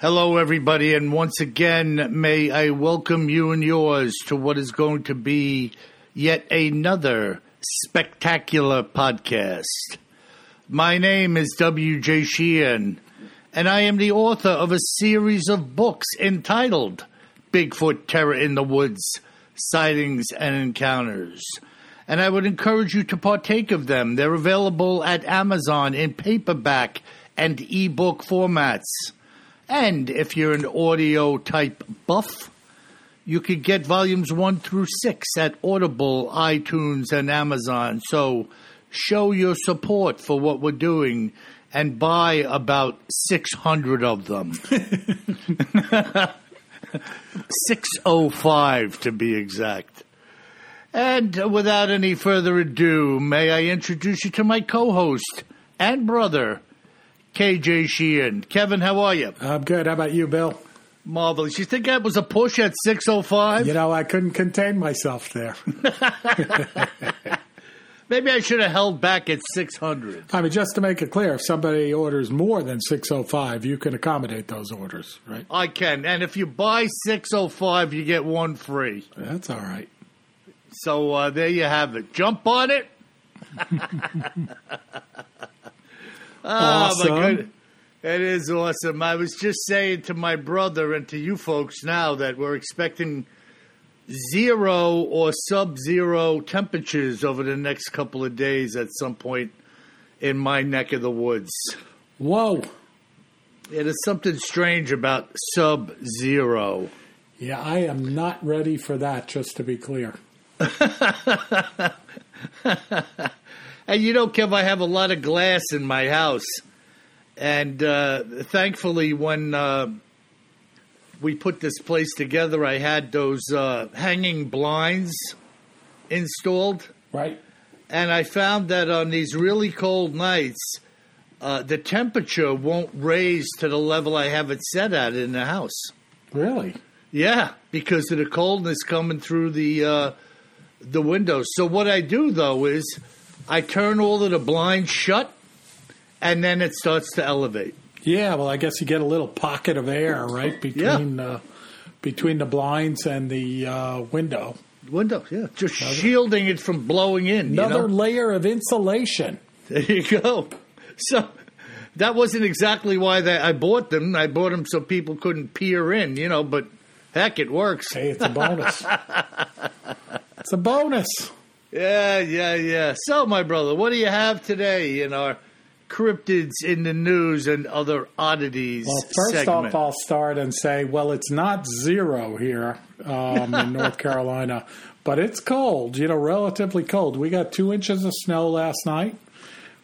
Hello, everybody, and once again, may I welcome you and yours to what is going to be yet another spectacular podcast. My name is W.J. Sheehan, and I am the author of a series of books entitled Bigfoot Terror in the Woods Sightings and Encounters. And I would encourage you to partake of them. They're available at Amazon in paperback and ebook formats. And if you're an audio type buff, you could get volumes one through six at Audible, iTunes, and Amazon. So show your support for what we're doing and buy about 600 of them. 605 to be exact. And without any further ado, may I introduce you to my co host and brother, KJ Sheehan. Kevin, how are you? I'm good. How about you, Bill? Marvelous. You think that was a push at 605? You know, I couldn't contain myself there. Maybe I should have held back at 600. I mean, just to make it clear, if somebody orders more than 605, you can accommodate those orders, right? I can. And if you buy 605, you get one free. That's all right. So uh, there you have it. Jump on it. Awesome. Oh, my good. It is awesome. I was just saying to my brother and to you folks now that we're expecting zero or sub zero temperatures over the next couple of days at some point in my neck of the woods. Whoa. It is something strange about sub zero. Yeah, I am not ready for that, just to be clear. And you know, Kev, I have a lot of glass in my house. And uh, thankfully, when uh, we put this place together, I had those uh, hanging blinds installed. Right? And I found that on these really cold nights, uh, the temperature won't raise to the level I have it set at in the house. Really? Yeah, because of the coldness coming through the uh, the windows. So what I do though is I turn all of the blinds shut, and then it starts to elevate. Yeah, well, I guess you get a little pocket of air, right, between uh, between the blinds and the uh, window. Window, yeah, just shielding it from blowing in. you Another know? layer of insulation. There you go. So that wasn't exactly why they, I bought them. I bought them so people couldn't peer in, you know. But heck, it works. Hey, it's a bonus. it's a bonus. Yeah, yeah, yeah. So, my brother, what do you have today in our cryptids in the news and other oddities Well, first segment? off, I'll start and say, well, it's not zero here um, in North Carolina, but it's cold, you know, relatively cold. We got two inches of snow last night,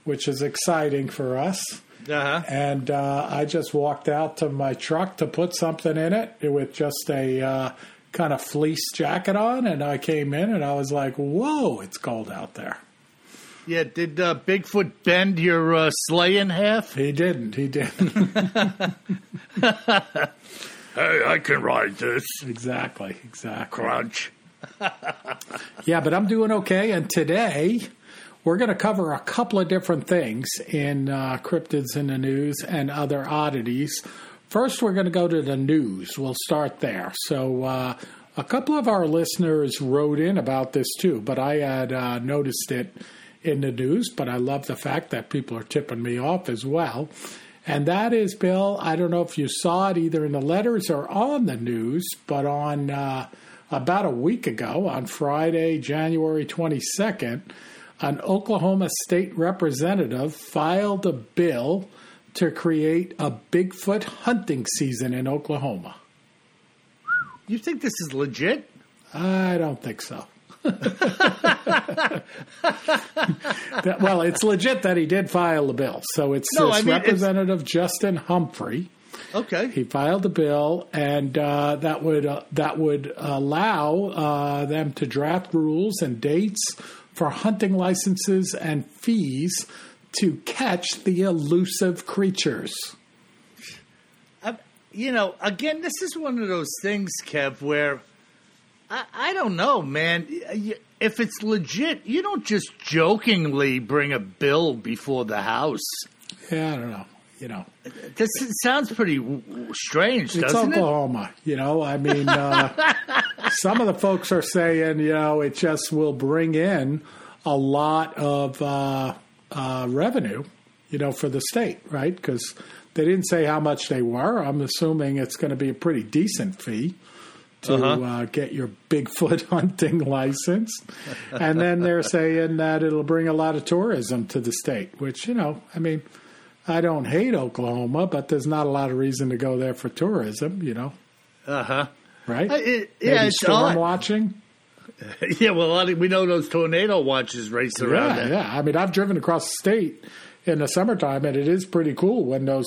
which is exciting for us. uh-huh. And uh, I just walked out to my truck to put something in it with just a uh, kind of fleece jacket on. And I came in and I was like, whoa, it's cold out there. Yeah, did uh, Bigfoot bend your uh, sleigh in half? He didn't. He didn't. Hey, I can ride this. exactly. Exactly. Crunch. Yeah, but I'm doing okay. And today we're going to cover a couple of different things in uh, cryptids in the news and other oddities. First, we're going to go to the news. We'll start there. So, uh, a couple of our listeners wrote in about this too, but I had uh, noticed it in the news. But I love the fact that people are tipping me off as well. And that is, Bill, I don't know if you saw it either in the letters or on the news, but on uh, about a week ago, on Friday, January 22nd, an Oklahoma state representative filed a bill to create a Bigfoot hunting season in Oklahoma. You think this is legit? I don't think so. that, well, it's legit that he did file the bill. So it's No, this I mean, it's- Representative Justin Humphrey. Okay. He filed the bill, and uh, that would uh, that would allow uh, them to draft rules and dates for hunting licenses and fees to catch the elusive creatures. I, you know, again, this is one of those things, Kev, where I, I don't know, man. If it's legit, you don't just jokingly bring a bill before the House. Yeah, I don't know. You know, This sounds pretty strange, it's doesn't it? Oklahoma. You know, I mean, uh, some of the folks are saying, you know, it just will bring in a lot of uh, uh, revenue, you know, for the state, right? Because they didn't say how much they were. I'm assuming it's going to be a pretty decent fee to Uh-huh. uh, get your Bigfoot hunting license. and then they're saying that it'll bring a lot of tourism to the state, which, you know, I mean, I don't hate Oklahoma, but there's not a lot of reason to go there for tourism, you know, Uh huh. right? Uh, it- Maybe yeah, it's storm odd. watching. Yeah, well, a lot of, we know those tornado watches race around Yeah, yeah. I mean, I've driven across the state in the summertime, and it is pretty cool when those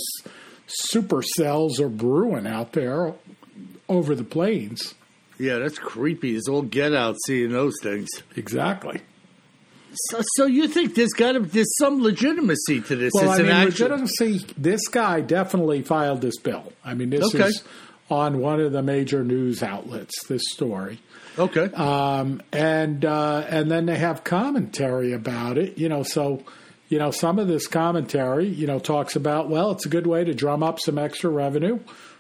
supercells are brewing out there over the plains. Yeah, that's creepy as all get out seeing those things. Exactly. So, so you think there's got to there's some legitimacy to this? Well, it's I mean, legitimacy. This guy definitely filed this bill. I mean, this Okay. is on one of the major news outlets. This story. Okay. um, and uh, and then they have commentary about it. You know, so you know some of this commentary, you know, talks about well, it's a good way to drum up some extra revenue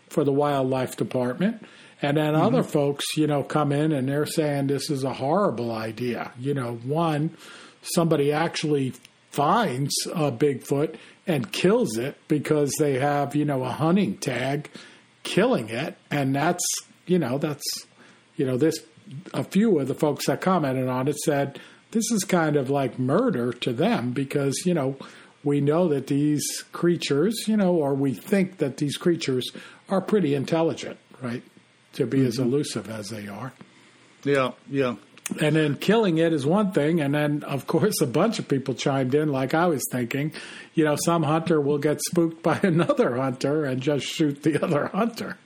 for the wildlife department. And then other folks, you know, come in and they're saying this is a horrible idea. You know, one, somebody actually finds a Bigfoot and kills it because they have, you know, a hunting tag killing it. And that's, you know, that's you know, this a few of the folks that commented on it said this is kind of like murder to them because you know we know that these creatures, you know, or we think that these creatures are pretty intelligent, right? To be as mm-hmm. elusive as they are. yeah, yeah. And then killing it is one thing, and then of course a bunch of people chimed in, like I was thinking, you know, some hunter will get spooked by another hunter and just shoot the other hunter.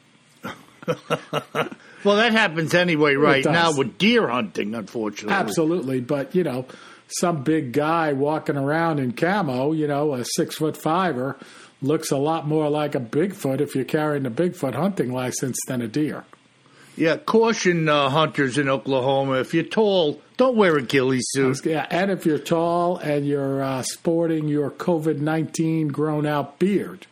Well, that happens anyway right now with deer hunting, unfortunately. Absolutely, but you know, some big guy walking around in camo, you know, a six foot fiver, looks a lot more like a Bigfoot if you're carrying a Bigfoot hunting license than a deer. Yeah, caution uh, hunters in Oklahoma. If you're tall, don't wear a ghillie suit. Yeah, and if you're tall and you're uh, sporting your COVID nineteen grown out beard,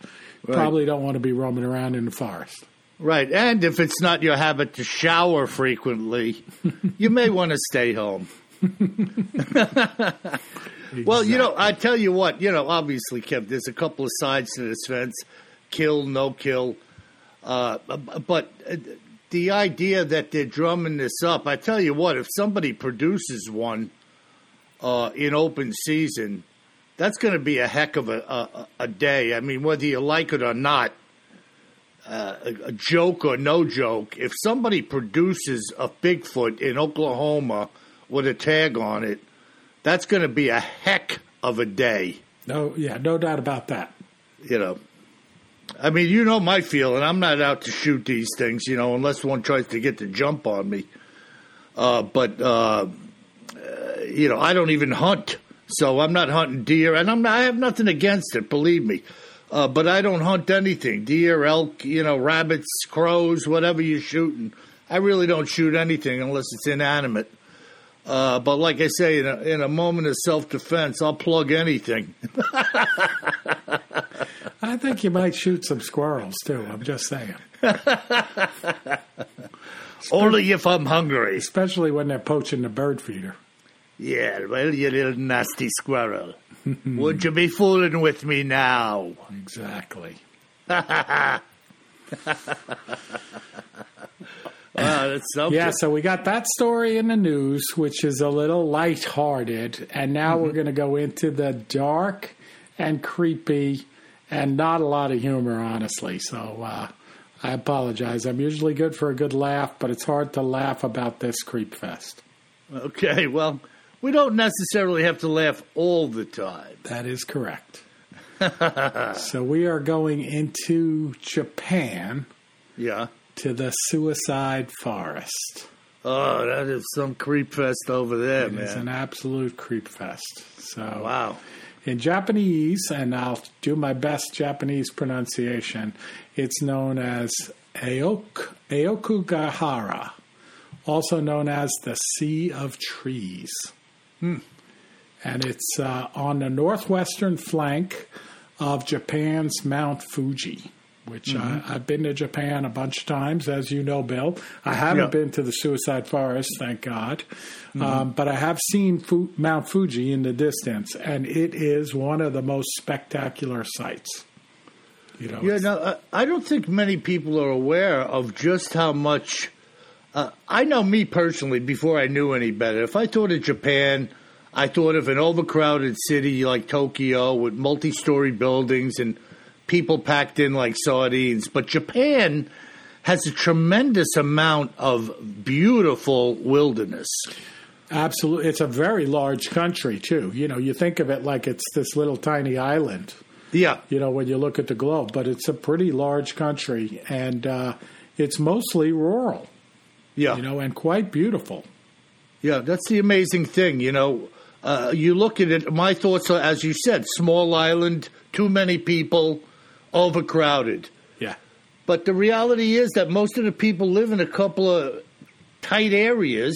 probably don't want to be roaming around in the forest. Right, and if it's not your habit to shower frequently, you may want to stay home. Well, you know, I tell you what, you know, obviously, Kev, there's a couple of sides to this fence kill, no kill. Uh, but uh, the idea that they're drumming this up, I tell you what, if somebody produces one uh, in open season, that's going to be a heck of a, a, a day. I mean, whether you like it or not, uh, a, a joke or no joke, if somebody produces a Bigfoot in Oklahoma with a tag on it, that's going to be a heck of a day, No, yeah, no doubt about that. you know. I mean, you know my feeling. I'm not out to shoot these things, you know, unless one tries to get the jump on me. Uh, but uh, uh, you know, I don't even hunt, so I'm not hunting deer, and I'm not, I have nothing against it, believe me. Uh, but I don't hunt anything: deer, elk, you know, rabbits, crows, whatever you're shooting. I really don't shoot anything unless it's inanimate. Uh, but like I say, in a, in a moment of self defense, I'll plug anything. I think you might shoot some squirrels too. I'm just saying, Only if I'm hungry. especially when they're poaching the bird feeder. Yeah, well, you little nasty squirrel. Would you be fooling with me now? Exactly. That's something. Yeah, so we got that story in the news, which is a little lighthearted, and now we're going to go into the dark and creepy, and not a lot of humor, honestly. So uh, I apologize. I'm usually good for a good laugh, but it's hard to laugh about this creep fest. Okay, well, we don't necessarily have to laugh all the time. That is correct. so we are going into Japan Yeah. to the suicide forest. Oh, that is some creep fest over there, It man. an absolute creep fest. So Wow. in Japanese, and I'll do my best Japanese pronunciation, it's known as Aok, Aokugahara, also known as the Sea of Trees. And it's uh, on the northwestern flank of Japan's Mount Fuji. Which I, I've been to Japan a bunch of times, as you know, Bill. I haven't Yeah. been to the Suicide Forest, thank God, um, but I have seen Fu- Mount Fuji in the distance, and it is one of the most spectacular sights. You know, Yeah, no, I don't think many people are aware of just how much. Uh, I know me personally, before I knew any better, if I thought of Japan, I thought of an overcrowded city like Tokyo with multi story buildings and people packed in like sardines. But Japan has a tremendous amount of beautiful wilderness. Absolutely. It's a very large country, too. You know, you think of it like it's this little tiny island, Yeah. you know, when you look at the globe, but it's a pretty large country and uh, it's mostly rural, Yeah. you know, and quite beautiful. Yeah, that's the amazing thing. You know, uh, you look at it. My thoughts are, as you said, small island, too many people, overcrowded. Yeah. But the reality is that most of the people live in a couple of tight areas,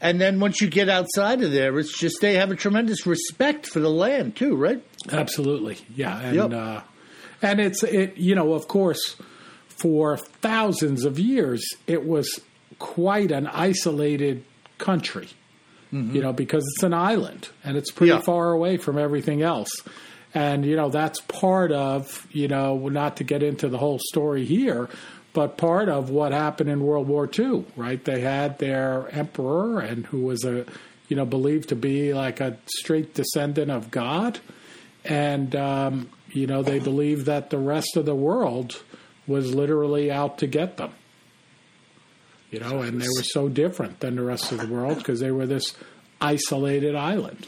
and then once you get outside of there, it's just they have a tremendous respect for the land too, right? Absolutely, yeah, and Yep. uh, and it's it you know of course for thousands of years it was quite an isolated country, you know, because it's an island and it's pretty Yeah. far away from everything else, and you know that's part of you know not to get into the whole story here. But part of what happened in World War II, right? They had their emperor, and who was a, you know, believed to be like a straight descendant of God, and um, you know they believed that the rest of the world was literally out to get them you know and they were so different than the rest of the world because they were this isolated island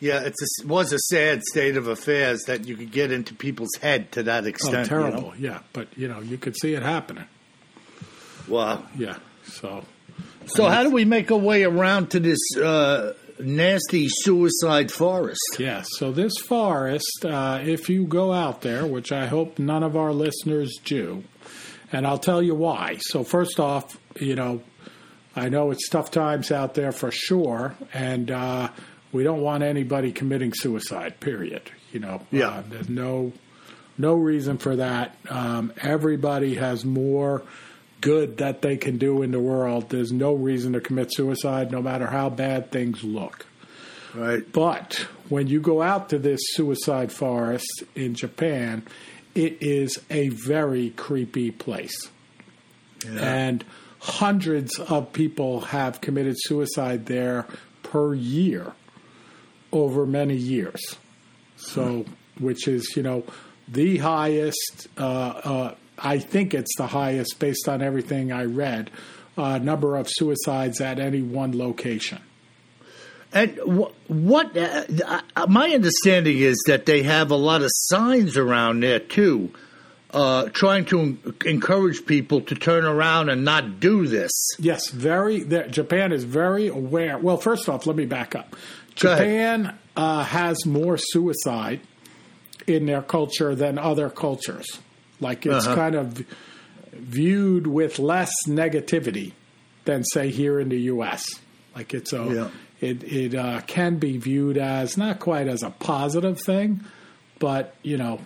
Yeah, it was a sad state of affairs that you could get into people's head to that extent. oh extent. terrible yeah but you know you could see it happening You know? Wow. yeah so So how do we make our way around to this uh, nasty suicide forest? yeah so this forest uh, if you go out there which i hope none of our listeners do and i'll tell you why so first off you know I know it's tough times out there for sure, and uh, we don't want anybody committing suicide. Period. You know, Yeah. uh, there's no no reason for that. Um, everybody has more good that they can do in the world. There's no reason to commit suicide, no matter how bad things look. Right. But when you go out to this suicide forest in Japan, it is a very creepy place. And hundreds of people have committed suicide there per year over many years. So, which is, you know, the highest, uh, uh, I think it's the highest based on everything I read, uh, number of suicides at any one location. And wh- what uh, uh, my understanding is that they have a lot of signs around there too, uh, trying to en- encourage people to turn around and not do this. Yes, very. Japan is very aware. Well, first off, let me back up. Japan uh, has more suicide in their culture than other cultures. Like it's Uh-huh. kind of viewed with less negativity than, say, here in the U.S. Like it's a, Yeah. It it uh, can be viewed as not quite as a positive thing, but you know,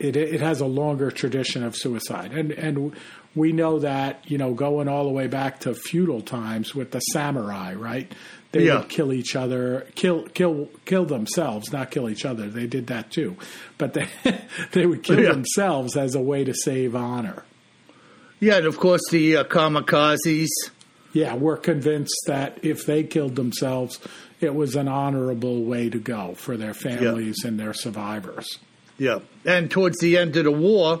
it it has a longer tradition of suicide, and and we know that you know going all the way back to feudal times with the samurai, right? They Yeah. would kill each other, kill kill kill themselves, not kill each other. They did that too, but they they would kill Yeah. themselves as a way to save honor. Yeah, and of course the uh, kamikazes. Yeah, we're convinced that if they killed themselves, it was an honorable way to go for their families and their survivors. Yeah, and towards the end of the war,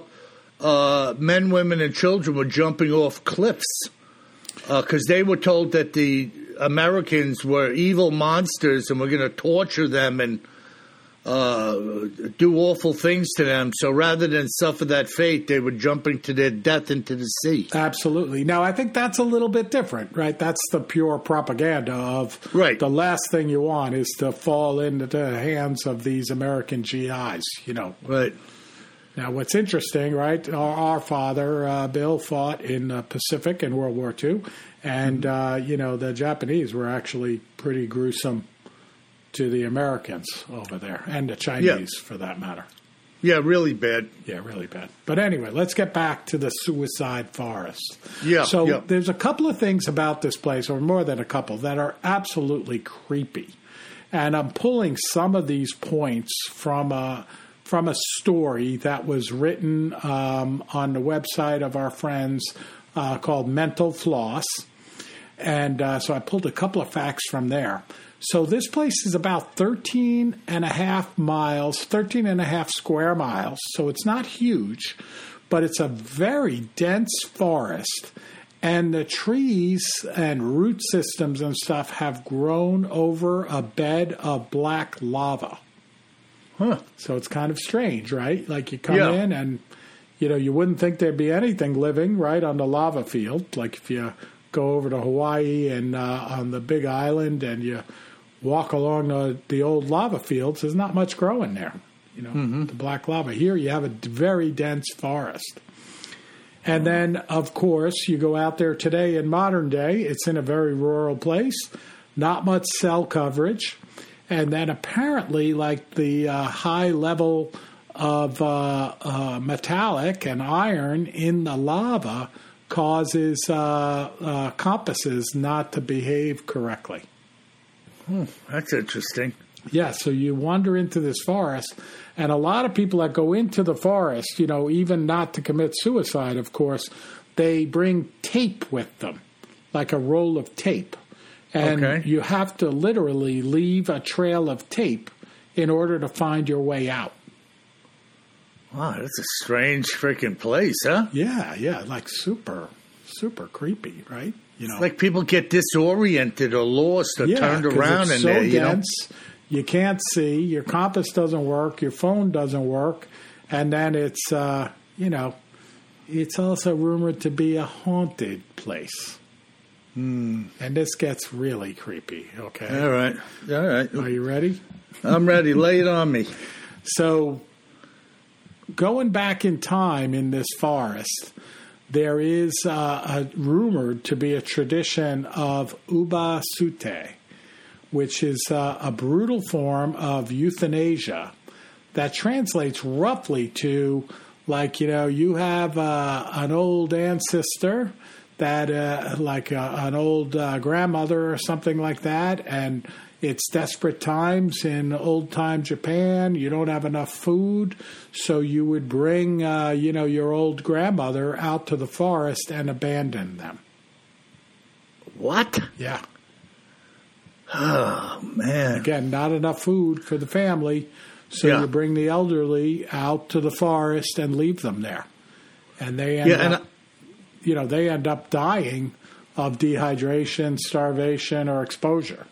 uh, men, women, and children were jumping off cliffs because they were told that the Americans were evil monsters and were going to torture them and uh, do awful things to them. So rather than suffer that fate, they were jumping to their death into the sea. Absolutely. Now, I think that's a little bit different, right? That's the pure propaganda of Right. the last thing you want is to fall into the hands of these American GIs, you know. Right. Now, what's interesting, right? Our, our father, uh, Bill, fought in the Pacific in World War II, and, uh, you know, the Japanese were actually pretty gruesome to the Americans over there, and the Chinese for that matter. Yeah, really bad. Yeah, really bad. But anyway, let's get back to the suicide forest. Yeah, So yeah. there's a couple of things about this place, or more than a couple, that are absolutely creepy. And I'm pulling some of these points from a from a story that was written um, on the website of our friends uh, called Mental Floss. And uh, so I pulled a couple of facts from there. So this place is about 13 and a half miles, 13 and a half square miles. So it's not huge, but it's a very dense forest. And the trees and root systems and stuff have grown over a bed of black lava. Huh. So it's kind of strange, right? Like you come Yeah. in and you know you wouldn't think there'd be anything living right on the lava field. Like if you go over to Hawaii and uh, on the Big Island and you walk along the, the old lava fields, there's not much growing there. You know, the black lava. Here you have a very dense forest. And then, of course, you go out there today in modern day, it's in a very rural place, not much cell coverage. And then apparently, like the uh, high level of uh, uh, metallic and iron in the lava causes uh, uh, compasses not to behave correctly. Oh, that's interesting. Yeah, so you wander into this forest, and a lot of people that go into the forest, you know, even not to commit suicide, of course, they bring tape with them, like a roll of tape. And Okay. you have to literally leave a trail of tape in order to find your way out. Wow, that's a strange freaking place, huh? Yeah, yeah, like super, super creepy, right? You know, Like people get disoriented or lost or yeah, turned around it's in so there, you know? dense, you can't see, your compass doesn't work, your phone doesn't work, and then it's uh, you know, it's also rumored to be a haunted place. Hmm. And this gets really creepy. Okay, All right. All right. are you ready? I'm ready. Lay it on me. So, going back in time in this forest, there is uh, a, rumored to be a tradition of uba sute, which is uh, a brutal form of euthanasia that translates roughly to like you know you have uh, an old ancestor that uh, like uh, an old uh, grandmother or something like that and it's desperate times in old time Japan. You don't have enough food, so you would bring, uh, you know, your old grandmother out to the forest and abandon them. What? Yeah. Oh, man. Again, not enough food for the family, so Yeah. you bring the elderly out to the forest and leave them there, and they end Yeah, and up, you know, they end up dying of dehydration, starvation, or exposure.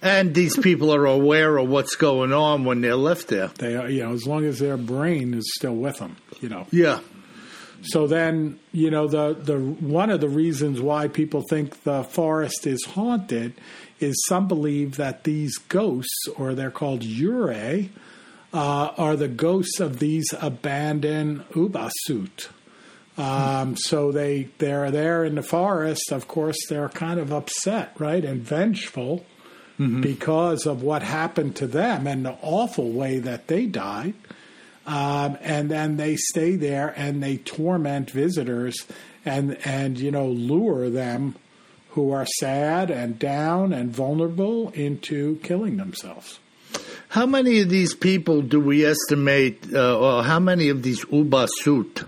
And these people are aware of what's going on when they're left there. They, are, you know, as long as their brain is still with them, you know. Yeah. So then, you know, the the one of the reasons why people think the forest is haunted is some believe that these ghosts, or they're called yurei, uh, are the ghosts of these abandoned ubasut. Um, so they they're there in the forest. Of course, they're kind of upset, right, and vengeful because of what happened to them and the awful way that they died. um, and then they stay there and they torment visitors and and you know lure them who are sad and down and vulnerable into killing themselves. How many of these people do we estimate, uh, or how many of these Ubasut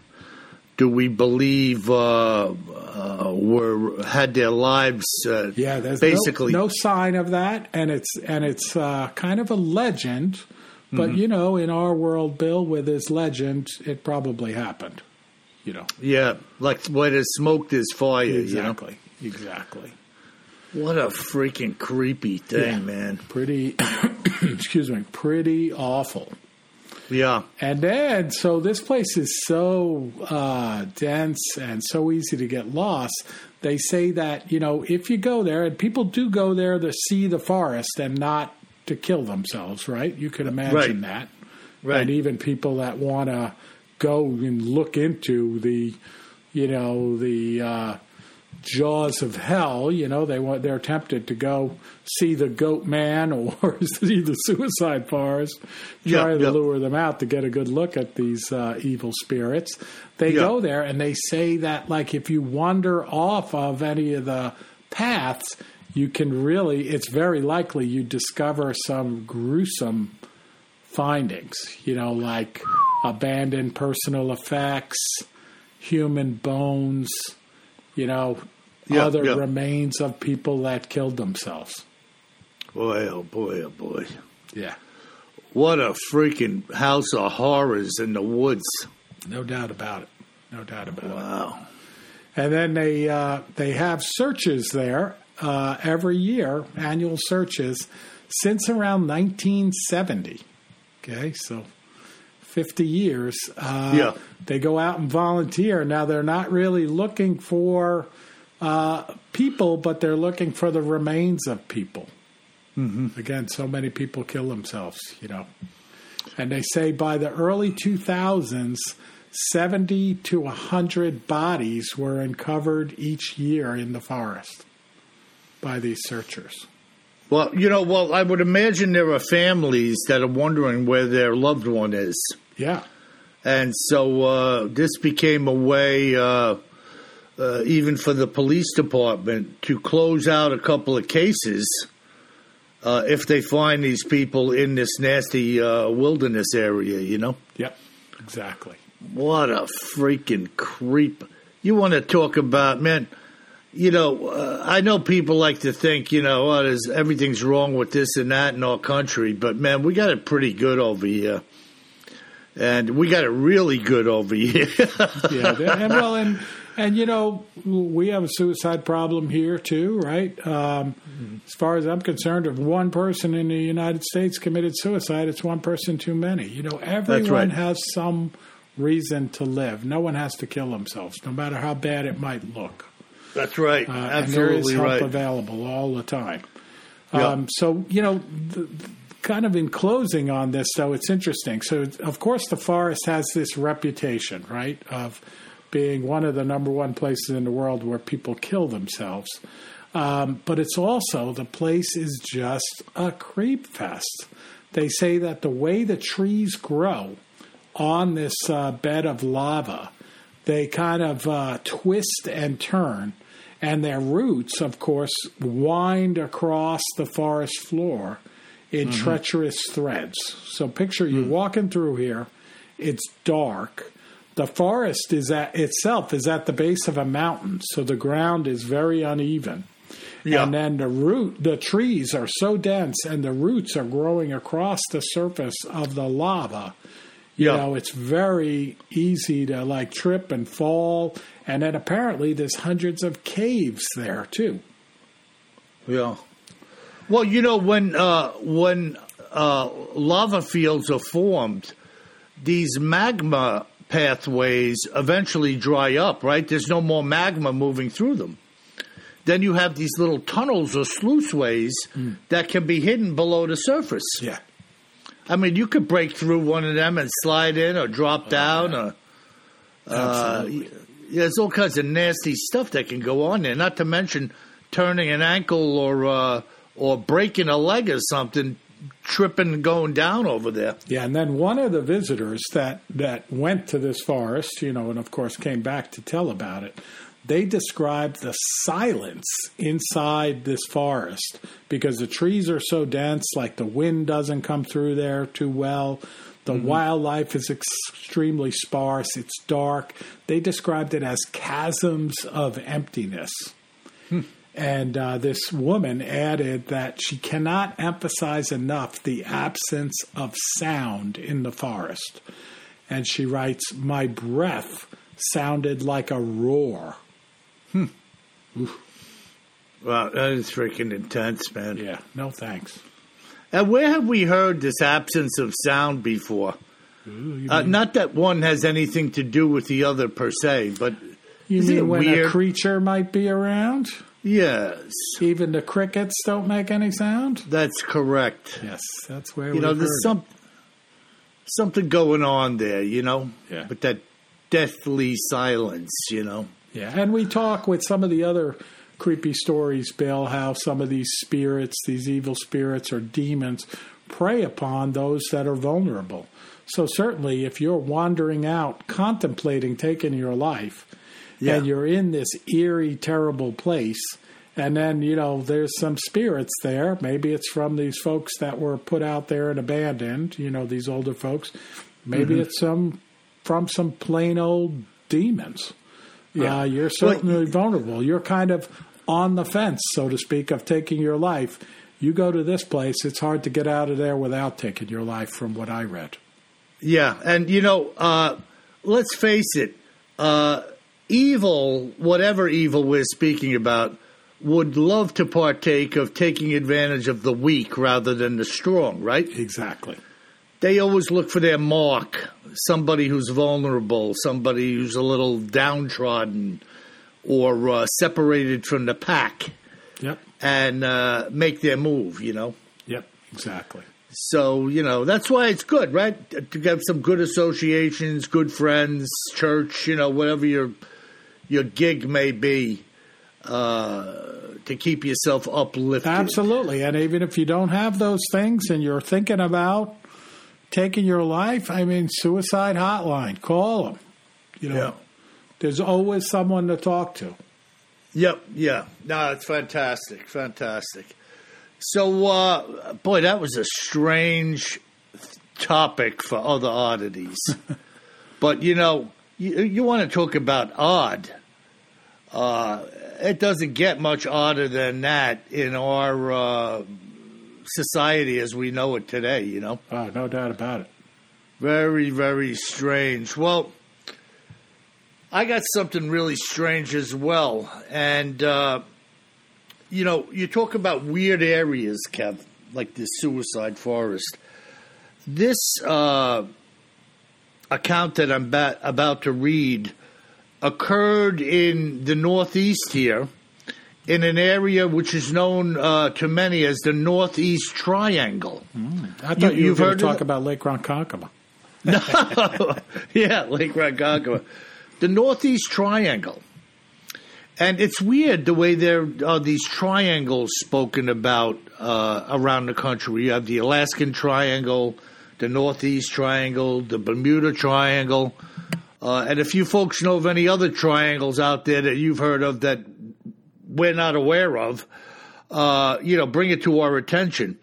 do we believe uh, uh, were had their lives? Uh, Yeah, there's basically no, no sign of that, and it's and it's uh, kind of a legend. But you know, in our world, Bill, with his legend, it probably happened. You know, yeah, like where there's smoke, there's fire. exactly, exactly. You know? What a freaking creepy thing, Yeah. man. Pretty, excuse me, pretty awful. Yeah, And then, so this place is so uh, dense and so easy to get lost. They say that, you know, if you go there, and people do go there to see the forest and not to kill themselves, right? You could imagine that. right. And even people that want to go and look into the, you know, the uh, jaws of hell, you know, they want they're tempted to go see the goat man or see the suicide forest, try Yeah, to yeah. lure them out to get a good look at these uh, evil spirits. They Yeah. go there and they say that, like, if you wander off of any of the paths, you can really, it's very likely you discover some gruesome findings, you know, like abandoned personal effects, human bones, you know, Yeah, other yeah. remains of people that killed themselves. boy, oh boy, oh boy. Yeah. What a freaking house of horrors in the woods. No doubt about it. No doubt about it. Wow. And then they uh, they have searches there uh, every year, annual searches, since around 1970. Okay, so 50 years. Uh, Yeah. They go out and volunteer. Now they're not really looking for uh, people, but they're looking for the remains of people. Mm-hmm. Again, so many people kill themselves, you know. And they say by the early 2000s, 70 to 100 bodies were uncovered each year in the forest by these searchers. Well, you know, well, I would imagine there are families that are wondering where their loved one is. Yeah. And so uh, this became a way, uh, uh, even for the police department, to close out a couple of cases uh, if they find these people in this nasty uh, wilderness area, you know? Yep. Exactly. What a freaking creep. You want to talk about, man, you know, uh, I know people like to think, you know, oh, there's, everything's wrong with this and that in our country, but man, we got it pretty good over here. And we got it really good over here. Yeah. and well, and and you know, we have a suicide problem here too, right? Um, As far as I'm concerned, if one person in the United States committed suicide, it's one person too many. You know, everyone right. has some reason to live. No one has to kill themselves, no matter how bad it might look. That's right. Uh, and there is Absolutely help right. available all the time. Yeah. Um, so you know, the, kind of in closing on this, though, it's interesting. So of course, the forest has this reputation, right, of being one of the number one places in the world where people kill themselves. Um, but it's also the place is just a creep fest. They say that the way the trees grow on this uh, bed of lava, they kind of uh, twist and turn, and their roots, of course, wind across the forest floor in mm-hmm. treacherous threads. So picture you mm. walking through here, it's dark. The forest is at itself is at the base of a mountain, so the ground is very uneven. Yeah. And then the root, the trees are so dense, and the roots are growing across the surface of the lava. You Yeah. know, it's very easy to like trip and fall. And then apparently there's hundreds of caves there too. Yeah. Well, you know when uh, when uh, lava fields are formed, these magma pathways eventually dry up. Right? There's no more magma moving through them. Then you have these little tunnels or sluiceways that can be hidden below the surface. Yeah. I mean, you could break through one of them and slide in or drop down or. Uh, Absolutely. yeah, there's all kinds of nasty stuff that can go on there. Not to mention turning an ankle or uh, or breaking a leg or something tripping and going down over there. Yeah, and then one of the visitors that that went to this forest, you know, and of course came back to tell about it. They described the silence inside this forest because the trees are so dense, like the wind doesn't come through there too well. The Mm-hmm. wildlife is extremely sparse. It's dark. They described it as chasms of emptiness. And uh, this woman added that she cannot emphasize enough the absence of sound in the forest. And she writes, My breath sounded like a roar. Wow, that is freaking intense, man. Yeah, no thanks. And where have we heard this absence of sound before? Uh, not that one has anything to do with the other per se, but You mean when weird? a creature might be around? yes, Even the crickets don't make any sound? that's correct. Yes, that's where we You know, there's some something going on there. You know, Yeah. with that deathly silence. You know, Yeah, and we talk with some of the other creepy stories, Bill, how some of these spirits, these evil spirits or demons, prey upon those that are vulnerable. So certainly, if you're wandering out, contemplating taking your life, Yeah. and you're in this eerie, terrible place, and then you know there's some spirits there. Maybe it's from these folks that were put out there and abandoned. You know, these older folks. Maybe Mm-hmm. it's some from some plain old demons. Yeah. Uh, you're certainly vulnerable. You're kind of on the fence, so to speak, of taking your life. You go to this place, it's hard to get out of there without taking your life, from what I read. Yeah, and you know, uh, let's face it, uh, evil, whatever evil we're speaking about, would love to partake of taking advantage of the weak rather than the strong, right? Exactly. They always look for their mark, somebody who's vulnerable, somebody who's a little downtrodden or uh, separated from the pack, Yep. and uh, make their move, you know? Yep. Exactly. So, you know, that's why it's good, right? To have some good associations, good friends, church, you know, whatever your your gig may be, uh, to keep yourself uplifted. Absolutely. And even if you don't have those things and you're thinking about taking your life, I mean, suicide hotline, call them. You know, Yeah. there's always someone to talk to. Yep, yeah. No, it's fantastic, fantastic. So, uh, boy, that was a strange topic for other oddities. but, you know, you, you want to talk about odd. Uh, it doesn't get much odder than that in our uh, society as we know it today, you know? Oh, no doubt about it. Very, very strange. Well, I got something really strange as well. And, uh, you know, you talk about weird areas, Kev, like this suicide forest. This uh, account that I'm ba- about to read occurred in the Northeast here, in an area which is known uh, to many as the Northeast Triangle. I thought you, you've were going heard to talk about Lake Ronkonkoma. yeah, Lake Ronkonkoma. The Northeast Triangle. And it's weird the way there are these triangles spoken about uh, around the country. You have the Alaskan Triangle, the Northeast Triangle, the Bermuda Triangle, uh, and if you folks know of any other triangles out there that you've heard of that we're not aware of, uh, you know, bring it to our attention.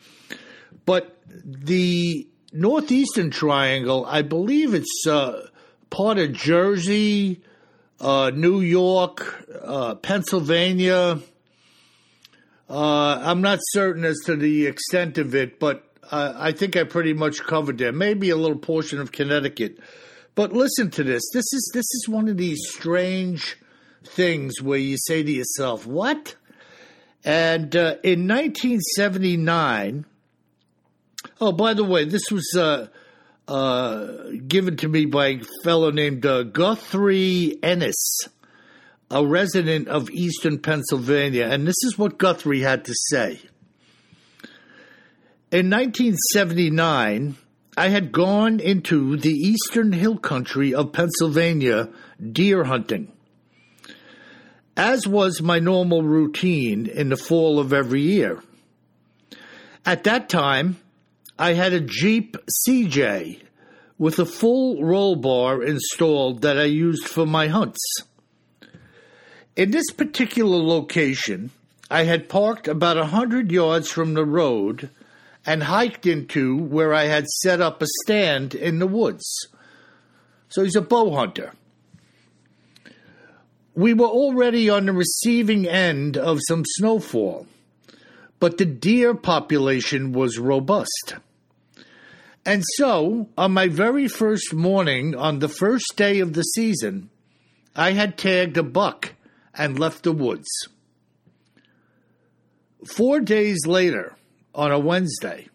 But the Northeastern Triangle, I believe it's uh, part of Jersey, uh, New York, uh, Pennsylvania. Uh, I'm not certain as to the extent of it, but I think I pretty much covered there. Maybe a little portion of Connecticut. But listen to this. This is this is one of these strange things where you say to yourself, "What?" And uh, in 1979, oh, by the way, this was uh, uh, given to me by a fellow named uh, Guthrie Ennis, a resident of Eastern Pennsylvania, and this is what Guthrie had to say. In 1979, I had gone into the eastern hill country of Pennsylvania deer hunting as was my normal routine in the fall of every year. At that time, I had a Jeep CJ with a full roll bar installed that I used for my hunts. In this particular location, I had parked about a hundred yards from the road and hiked into where I had set up a stand in the woods. So he's a bow hunter. We were already on the receiving end of some snowfall, but the deer population was robust. And so, on my very first morning, on the first day of the season, I had tagged a buck and left the woods. Four days later, on a Wednesday,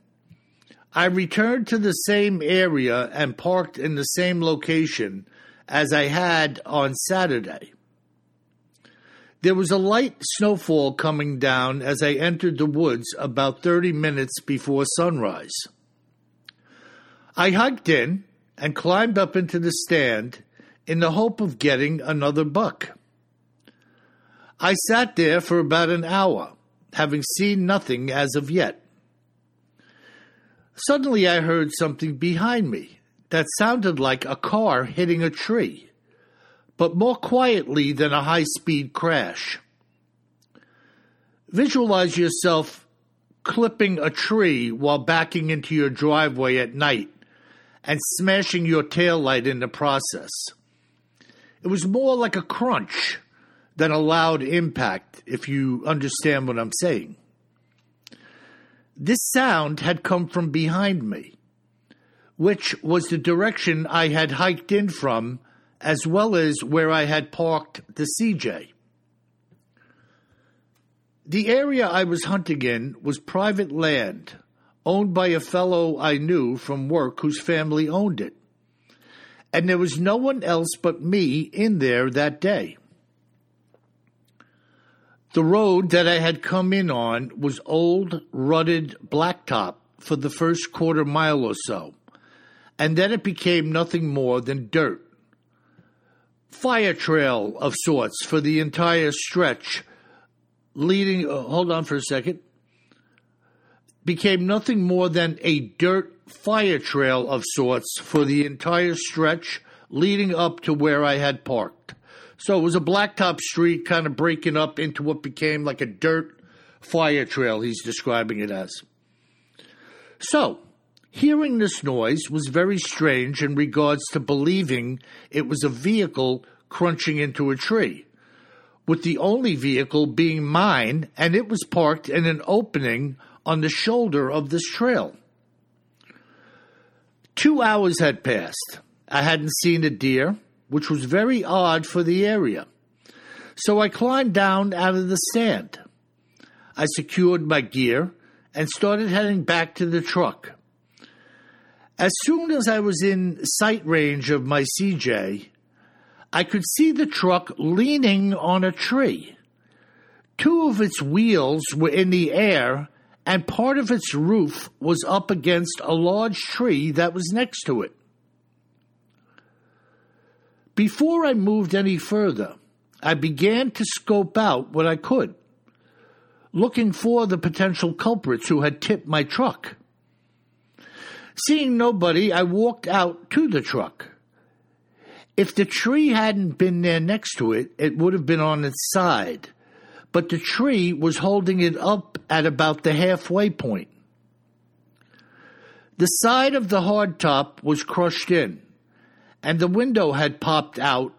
I returned to the same area and parked in the same location as I had on Saturday. There was a light snowfall coming down as I entered the woods about 30 minutes before sunrise. I hiked in and climbed up into the stand in the hope of getting another buck. I sat there for about an hour, having seen nothing as of yet. Suddenly I heard something behind me that sounded like a car hitting a tree, but more quietly than a high speed crash. Visualize yourself clipping a tree while backing into your driveway at night and smashing your tail light in the process. It was more like a crunch than a loud impact, if you understand what I'm saying. This sound had come from behind me, which was the direction I had hiked in from, as well as where I had parked the CJ. The area I was hunting in was private land owned by a fellow I knew from work whose family owned it. And there was no one else but me in there that day. The road that I had come in on was old, rutted blacktop for the first quarter mile or so, and then it became nothing more than dirt. Fire trail of sorts for the entire stretch, leading. Uh, hold on for a second became nothing more than a dirt fire trail of sorts for the entire stretch leading up to where I had parked. So it was a blacktop street kind of breaking up into what became like a dirt fire trail, he's describing it as. So, hearing this noise was very strange in regards to believing it was a vehicle crunching into a tree, with the only vehicle being mine, and it was parked in an opening on the shoulder of this trail. Two hours had passed. I hadn't seen a deer, which was very odd for the area. So I climbed down out of the stand. I secured my gear and started heading back to the truck. As soon as I was in sight range of my CJ, I could see the truck leaning on a tree. Two of its wheels were in the air and part of its roof was up against a large tree that was next to it. Before I moved any further, I began to scope out what I could, looking for the potential culprits who had tipped my truck. Seeing nobody, I walked out to the truck. If the tree hadn't been there next to it, it would have been on its side but the tree was holding it up at about the halfway point. The side of the hardtop was crushed in, and the window had popped out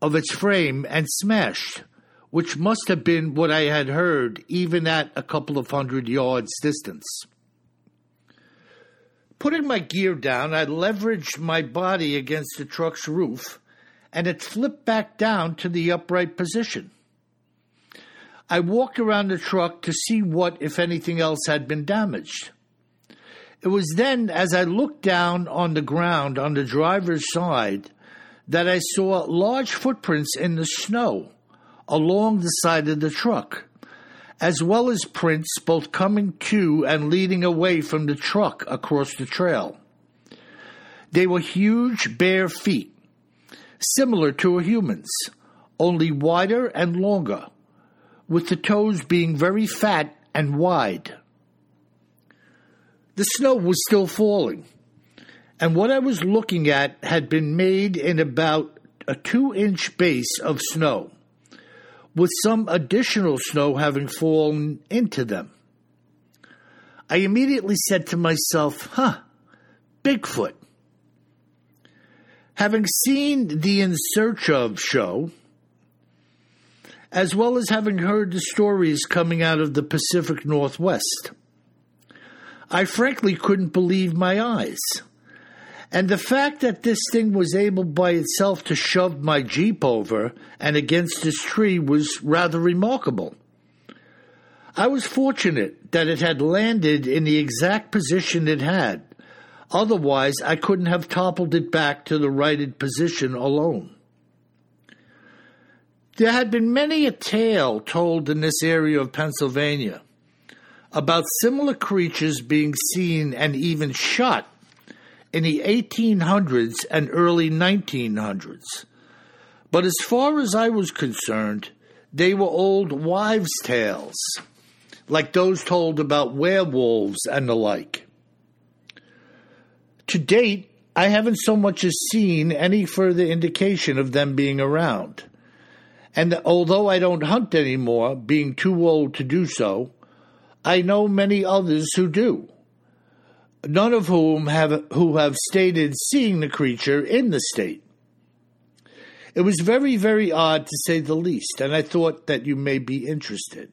of its frame and smashed, which must have been what I had heard even at a couple of hundred yards distance. Putting my gear down, I leveraged my body against the truck's roof, and it flipped back down to the upright position. I walked around the truck to see what, if anything else, had been damaged. It was then, as I looked down on the ground on the driver's side, that I saw large footprints in the snow along the side of the truck, as well as prints both coming to and leading away from the truck across the trail. They were huge bare feet, similar to a human's, only wider and longer with the toes being very fat and wide. The snow was still falling, and what I was looking at had been made in about a two inch base of snow, with some additional snow having fallen into them. I immediately said to myself, huh, Bigfoot. Having seen the In Search of show, as well as having heard the stories coming out of the Pacific Northwest, I frankly couldn't believe my eyes. And the fact that this thing was able by itself to shove my Jeep over and against this tree was rather remarkable. I was fortunate that it had landed in the exact position it had. Otherwise, I couldn't have toppled it back to the righted position alone. There had been many a tale told in this area of Pennsylvania about similar creatures being seen and even shot in the 1800s and early 1900s. But as far as I was concerned, they were old wives' tales, like those told about werewolves and the like. To date, I haven't so much as seen any further indication of them being around. And although I don't hunt anymore, being too old to do so, I know many others who do none of whom have who have stated seeing the creature in the state. It was very, very odd to say the least, and I thought that you may be interested.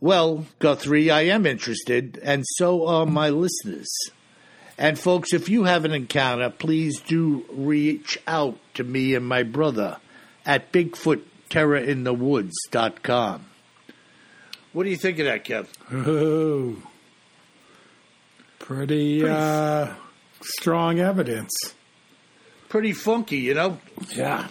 Well, Guthrie, I am interested, and so are my listeners. And folks, if you have an encounter, please do reach out to me and my brother at BigfootTerrorInTheWoods.com. What do you think of that, Kev? Oh, pretty uh, strong evidence. Pretty funky, you know? Yeah.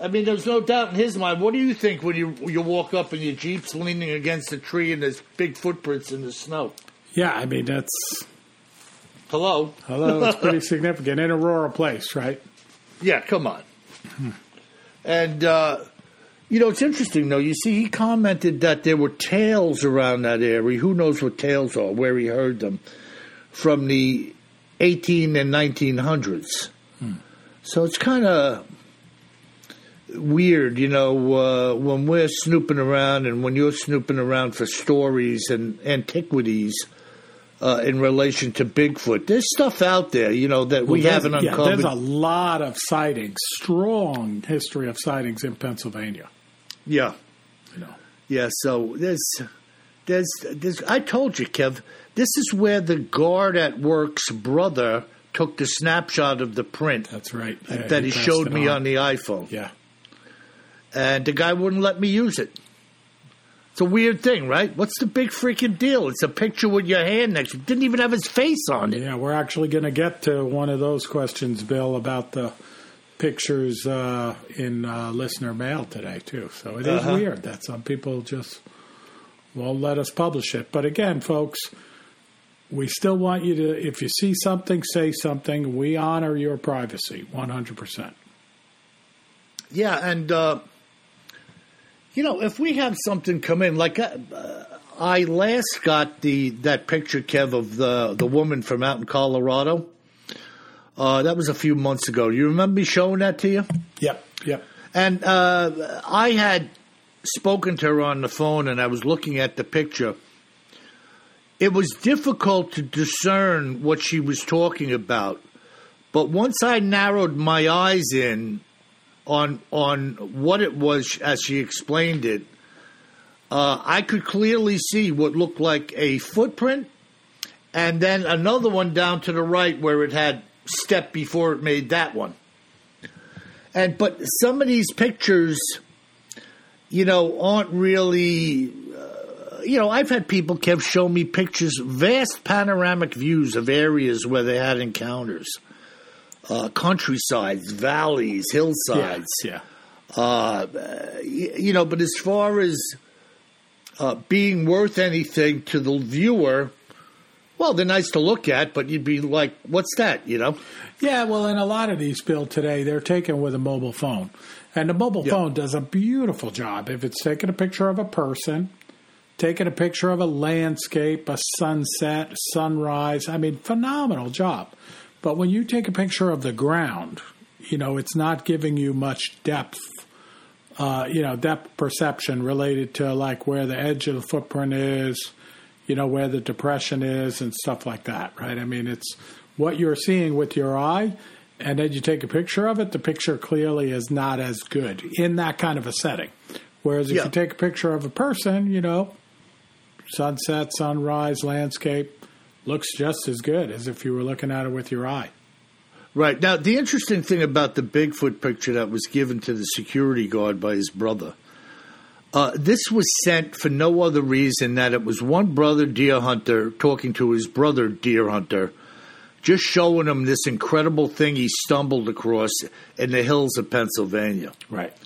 I mean, there's no doubt in his mind. What do you think when you you walk up and your Jeep's leaning against a tree and there's big footprints in the snow? Yeah, I mean, that's, Hello? hello, it's pretty significant in a rural place, right? Yeah, come on. And, uh, you know, it's interesting, though. You see, he commented that there were tales around that area. Who knows what tales are, where he heard them, from the 18 and 1900s. So it's kind of weird, you know, uh, when we're snooping around and when you're snooping around for stories and antiquities uh, in relation to Bigfoot. There's stuff out there, you know, that we Well, haven't uncovered. Yeah, there's a lot of sightings, strong history of sightings in Pennsylvania. yeah. You know. Yeah, so there's, there's, there's. I told you, Kev. This is where the guard at work's brother took the snapshot of the print That's right. Yeah, that he, passed showed me on the iPhone, Yeah. and the guy wouldn't let me use it. It's a weird thing, right? What's the big freaking deal? It's a picture with your hand next. to it. Didn't even have his face on it. Yeah, we're actually going to get to one of those questions, Bill, about the pictures uh, in uh, listener mail today, too. So it is Uh-huh. weird that some people just won't let us publish it. But again, folks, we still want you to, if you see something, say something. We honor your privacy 100%. Yeah, and uh, you know, if we have something come in, like uh, I last got the that picture, Kev, of the the woman from out in Colorado. Uh, that was a few months ago. You remember me showing that to you? Yep, yep. And uh, I had spoken to her on the phone, and I was looking at the picture. It was difficult to discern what she was talking about, but once I narrowed my eyes in on on what it was as she explained it, uh, I could clearly see what looked like a footprint, and then another one down to the right where it had step before it made that one. And but some of these pictures, you know, aren't really. Uh, you know, I've had people kept show me pictures, vast panoramic views of areas where they had encounters, uh, countrysides, valleys, hillsides. Yeah. Uh, you know, but as far as uh, being worth anything to the viewer, well, they're nice to look at, but you'd be like, "What's that?" You know? Yeah, well, in a lot of these, Bill, today, they're taken with a mobile phone. And the mobile Yeah. phone does a beautiful job. If it's taking a picture of a person, taking a picture of a landscape, a sunset, sunrise. I mean, phenomenal job. But when you take a picture of the ground, you know, it's not giving you much depth, uh, you know, depth perception related to like where the edge of the footprint is, you know, where the depression is and stuff like that, right? I mean, it's what you're seeing with your eye, and then you take a picture of it, the picture clearly is not as good in that kind of a setting. Whereas if Yeah. you take a picture of a person, you know, sunset, sunrise, landscape, looks just as good as if you were looking at it with your eye. Right. Now, the interesting thing about the Bigfoot picture that was given to the security guard by his brother, uh, this was sent for no other reason that it was one brother deer hunter talking to his brother deer hunter, just showing him this incredible thing he stumbled across in the hills of Pennsylvania. Right.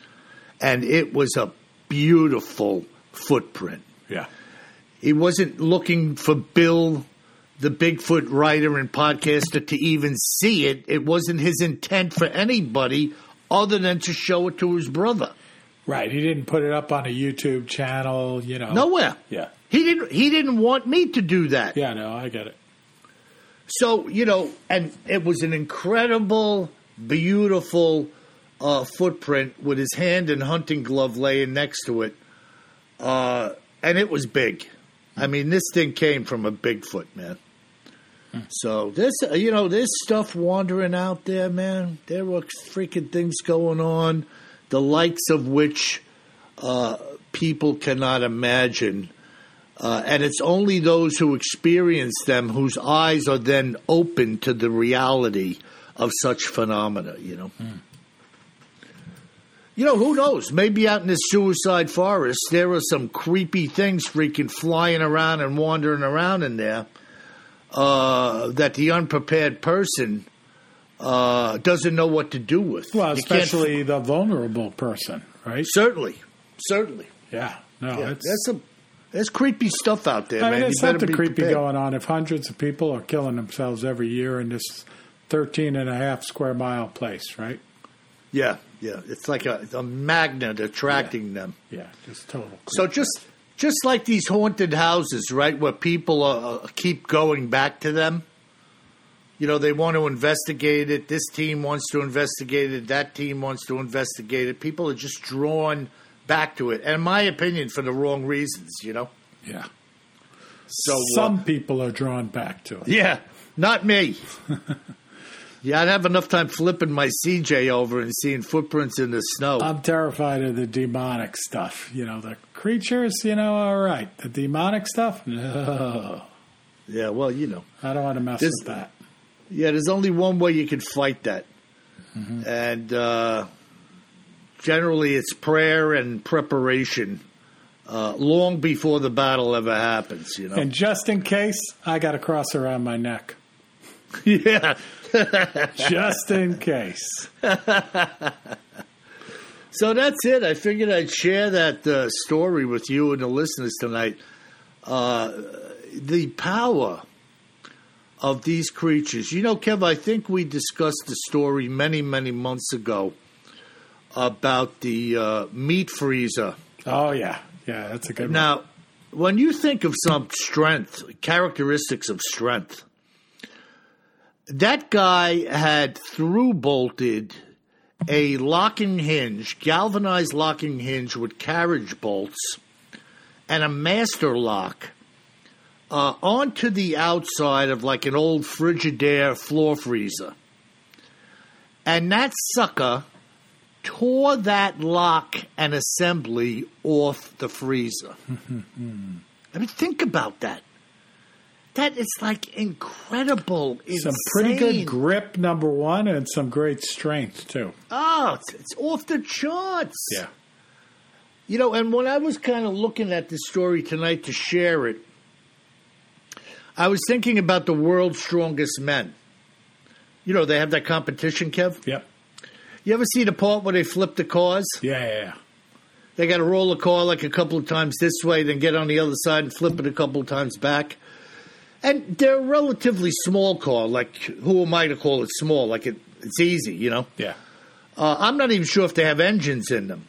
And it was a beautiful footprint. Yeah. He wasn't looking for Bill, the Bigfoot writer and podcaster, to even see it. It wasn't his intent for anybody other than to show it to his brother. Right. He didn't put it up on a YouTube channel, you know. Nowhere. Yeah. He didn't. He didn't want me to do that. Yeah, no, I get it. So you know, and it was an incredible, beautiful uh, footprint with his hand and hunting glove laying next to it, uh, and it was big. I mean, this thing came from a Bigfoot, man. So this, uh, you know, this stuff wandering out there, man. There were freaking things going on, the likes of which uh, people cannot imagine. Uh, and it's only those who experience them whose eyes are then open to the reality of such phenomena, you know. You know, who knows? Maybe out in the suicide forest, there are some creepy things freaking flying around and wandering around in there uh, that the unprepared person uh, doesn't know what to do with. Well, especially the vulnerable person, right? certainly, certainly. Yeah. No, Yeah, there's some there's creepy stuff out there, I man. mean, better something creepy prepared. going on if hundreds of people are killing themselves every year in this 13 and a half square mile place, right? Yeah, yeah. It's like a, a magnet attracting them. Yeah, just total. So just just like these haunted houses, right, where people uh, keep going back to them. You know, they want to investigate it. This team wants to investigate it. That team wants to investigate it. People are just drawn back to it, and in my opinion, for the wrong reasons. You know. Yeah. So uh, Some people are drawn back to it. yeah, not me. yeah, I'd have enough time flipping my CJ over and seeing footprints in the snow. I'm terrified of the demonic stuff. You know, the creatures, you know, all right. The demonic stuff, no. yeah, well, you know. I don't want to mess with that. Yeah, there's only one way you can fight that. And uh, generally, it's prayer and preparation uh, long before the battle ever happens, you know? And just in case, I got a cross around my neck. yeah. Just in case. So that's it. I figured I'd share that uh, story with you and the listeners tonight. Uh, the power of these creatures. You know, Kev, I think we discussed the story many, many months ago about the uh, meat freezer. Oh, yeah. Yeah, that's a good one. Now, when you think of some strength, characteristics of strength, that guy had through bolted a locking hinge, galvanized locking hinge with carriage bolts, and a master lock uh, onto the outside of like an old Frigidaire floor freezer. And that sucker tore that lock and assembly off the freezer. I mean, think about that. That is like incredible. Some pretty good grip, number one, and some great strength, too. Oh, it's, it's off the charts. Yeah. You know, and when I was kind of looking at this story tonight to share it, I was thinking about the world's strongest men. You know, they have that competition, Kev. Yep. You ever see the part where they flip the cars? Yeah, yeah, yeah. They got to roll the car like a couple of times this way, then get on the other side and flip it a couple of times back. And they're a relatively small car. Like, who am I to call it small? Like, it, it's easy, you know? Yeah. Uh, I'm not even sure if they have engines in them.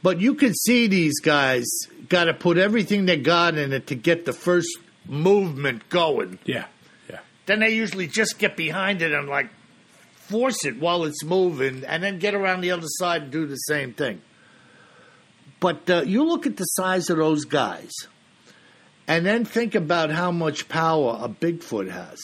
But you can see these guys got to put everything they got in it to get the first movement going. Yeah. Yeah. Then they usually just get behind it and like force it while it's moving, and then get around the other side and do the same thing. But uh, you look at the size of those guys, and then think about how much power a Bigfoot has.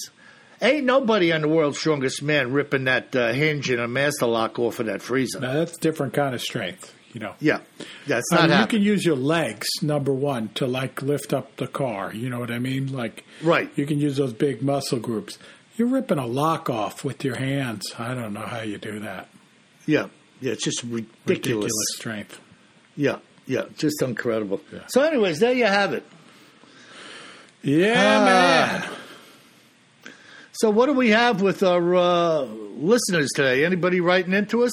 Ain't nobody on the world's strongest man ripping that uh, hinge and a master lock off of that freezer. Now that's different kind of strength, you know. Yeah, that's I not mean, you can use your legs, number one, to like lift up the car. You know what I mean? Like, Right. You can use those big muscle groups. You're ripping a lock off with your hands. I don't know how you do that. Yeah, yeah, it's just ridiculous. Ridiculous strength. Yeah, yeah, just incredible. So, anyways, there you have it. Yeah, Ah. man. So, what do we have with our uh, listeners today? Anybody writing into us?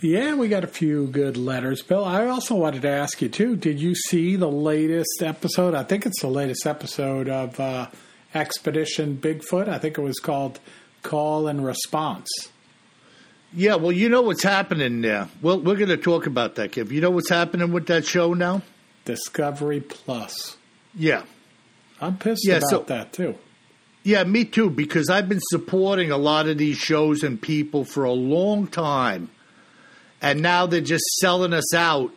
Yeah, we got a few good letters, Bill. I also wanted to ask you too. Did you see the latest episode? I think it's the latest episode of uh, Expedition Bigfoot. I think it was called Call and Response. Yeah, well, you know what's happening there. Well, we're going to talk about that, Kev. You know what's happening with that show now? Discovery Plus. Yeah. I'm pissed Yeah, about so- that too. Yeah, me too, because I've been supporting a lot of these shows and people for a long time. And now they're just selling us out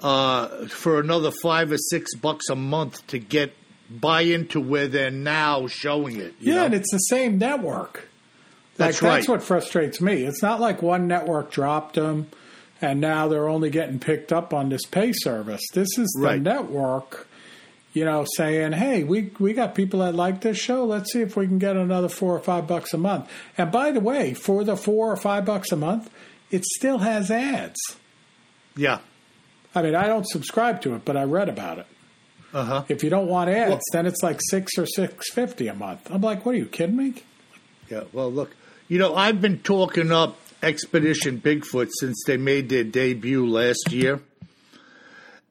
uh, for another five or six bucks a month to get buy into where they're now showing it. you Yeah, know? and it's the same network. That's like, That's right. what frustrates me. It's not like one network dropped them and now they're only getting picked up on this pay service. This is the Right. network, you know, saying, "Hey, we we got people that like this show. Let's see if we can get another four or five bucks a month." And by the way, for the four or five bucks a month, it still has ads. yeah. I mean, I don't subscribe to it, but I read about it. Uh huh. If you don't want ads, Well- then it's like six or six fifty a month. I'm like, what are you kidding me? Yeah, well, look, you know, I've been talking up Expedition Bigfoot since they made their debut last year.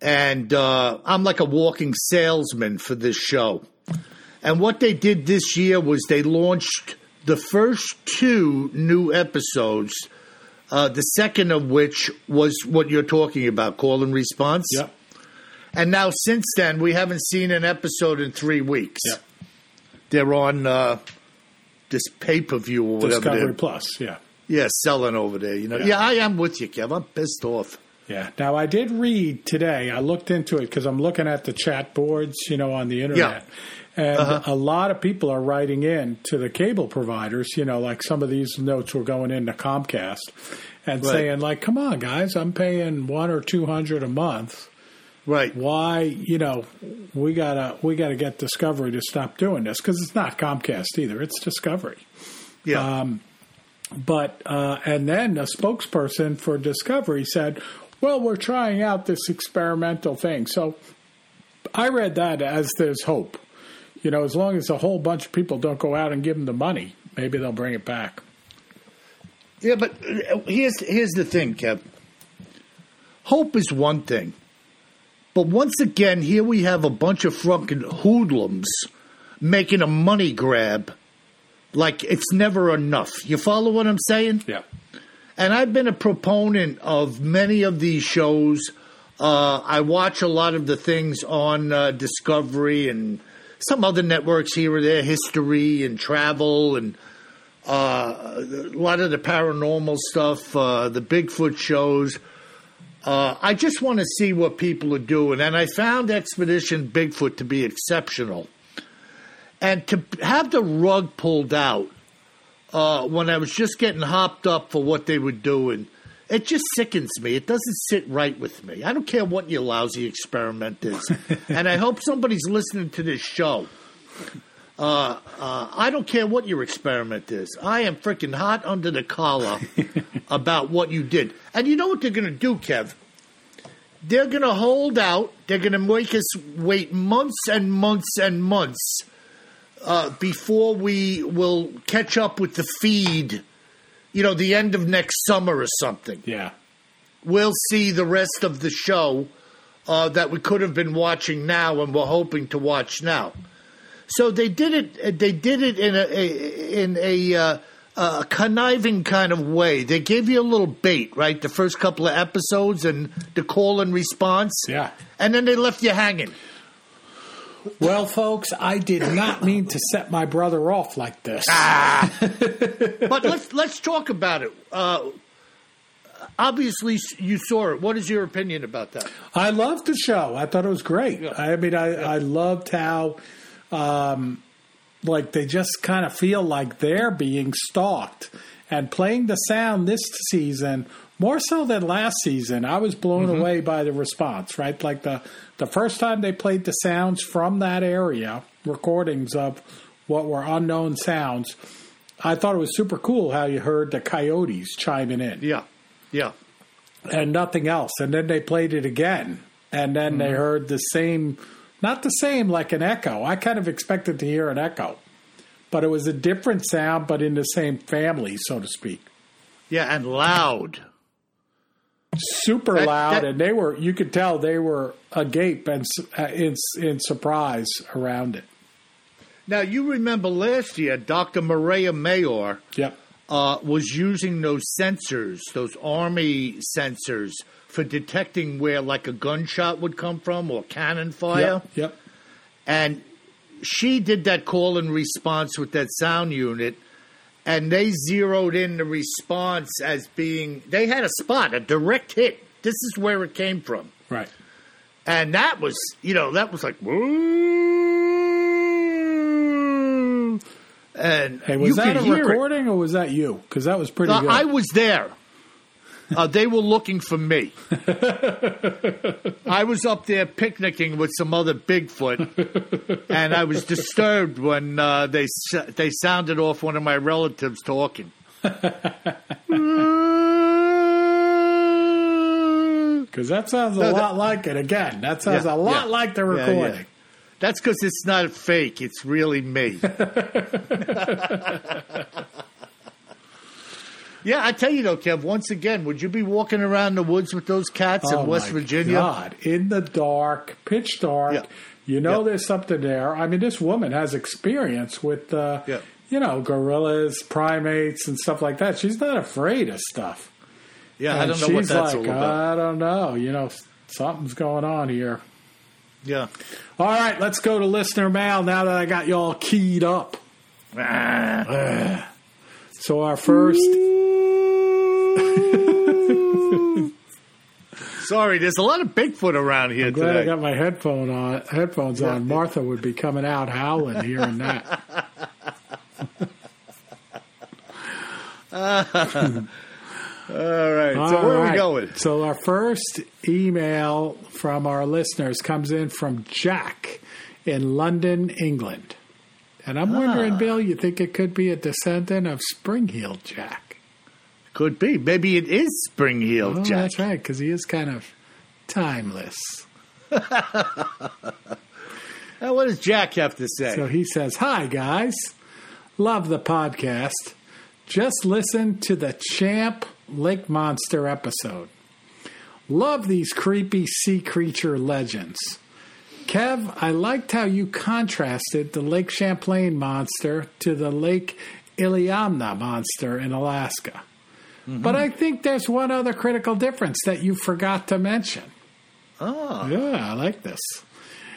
And uh, I'm like a walking salesman for this show. And what they did this year was they launched the first two new episodes, uh, the second of which was what you're talking about, call and response. Yep. And now, since then, we haven't seen an episode in three weeks. Yep. They're on uh, this pay per view or whatever. Discovery Plus, yeah. Yeah, selling over there. You know. Yeah. Yeah. I am with you, Kev. I'm pissed off. Yeah. Now I did read today. I looked into it because I'm looking at the chat boards, you know, on the internet, and Uh-huh. a lot of people are writing in to the cable providers. You know, like some of these notes were going into Comcast and Right. saying, like, "Come on, guys, I'm paying one or two hundred a month. Right. Why, you know, we gotta we gotta get Discovery to stop doing this because it's not Comcast either. It's Discovery." Yeah. Um, But uh, and then a spokesperson for Discovery said, "Well, we're trying out this experimental thing." So I read that as there's hope. You know, as long as a whole bunch of people don't go out and give them the money, maybe they'll bring it back. yeah, but uh, here's here's the thing, Kev. Hope is one thing, but once again, here we have a bunch of fucking hoodlums making a money grab. Like it's never enough. You follow what I'm saying? Yeah. And I've been a proponent of many of these shows. Uh, I watch a lot of the things on uh, Discovery and some other networks here or there, history and travel, and uh, a lot of the paranormal stuff, uh, the Bigfoot shows. Uh, I just want to see what people are doing. And I found Expedition Bigfoot to be exceptional. And to have the rug pulled out uh, when I was just getting hopped up for what they were doing, it just sickens me. It doesn't sit right with me. I don't care what your lousy experiment is. and I hope somebody's listening to this show. Uh, uh, I don't care what your experiment is. I am freaking hot under the collar about what you did. And you know what they're going to do, Kev? They're going to hold out. They're going to make us wait months and months and months uh, before we will catch up with the feed. You know, the end of next summer or something. Yeah. We'll see the rest of the show uh, that we could have been watching now and we're hoping to watch now. So they did it. They did it in a, a in a uh, a conniving kind of way. They gave you a little bait, right? The first couple of episodes and the call and response. Yeah. And then they left you hanging. Well, folks, I did not mean to set my brother off like this. But let's let's talk about it. Uh, obviously, you saw it. What is your opinion about that? I loved the show. I thought it was great. I mean, I, I loved how, um, like, they just kind of feel like they're being stalked. And playing the sound this season, more so than last season, I was blown away by the response, right? Like, the, the first time they played the sounds from that area, recordings of what were unknown sounds, I thought it was super cool how you heard the coyotes chiming in Yeah, yeah, and nothing else. And then they played it again, and then they heard the same, not the same like an echo. I kind of expected to hear an echo, but it was a different sound, but in the same family, so to speak. yeah, and loud. Super That- loud, that- and they were. You could tell they were agape and uh, in in surprise around it. Now you remember last year, Doctor Mireya Mayor Yep. uh, was using those sensors, those army sensors, for detecting where like a gunshot would come from or cannon fire. Yep. Yep. And she did that call and response with that sound unit, and they zeroed in the response as being they had a spot, a direct hit. This is where it came from. Right. And that was, you know, that was like, woo. And Hey, was that a hear it. recording or was that you? Because that was pretty Uh, good. I was there. Uh, they were looking for me. I was up there picnicking with some other Bigfoot, and I was disturbed when uh, they they sounded off one of my relatives talking. Because that sounds a No, that- lot like it. Again, that sounds Yeah, a lot yeah. like the Yeah, yeah. recording. That's because it's not a fake; it's really me. yeah, I tell you though, Kev. Once again, would you be walking around the woods with those cats in West Oh my Virginia? God, in the dark, pitch dark. Yeah. You know, Yeah. there's something there. I mean, this woman has experience with, uh, Yeah. you know, gorillas, primates, and stuff like that. She's not afraid of stuff. Yeah, I don't know what that's like, all about. I don't know. You know, something's going on here. yeah. All right, let's go to listener mail now that I got you all keyed up. So our first. Sorry, there's a lot of Bigfoot around here I'm Glad I got my headphone on. Headphones on. Martha would be coming out howling hearing that. All right, so All where are we going? So our first email from our listeners comes in from Jack in London, England. And I'm Ah. wondering, Bill, you think it could be a descendant of Spring-Heeled Jack? Could be. Maybe it is Spring Heel Oh, Jack. that's right, because he is kind of timeless. Now, what does Jack have to say? So he says, Hi, guys. Love the podcast. Just listen to the Champ Lake Monster episode. Love these creepy sea creature legends. Kev, I liked how you contrasted the Lake Champlain monster to the Lake Iliamna monster in Alaska. Mm-hmm. But I think there's one other critical difference that you forgot to mention. oh, Yeah, I like this.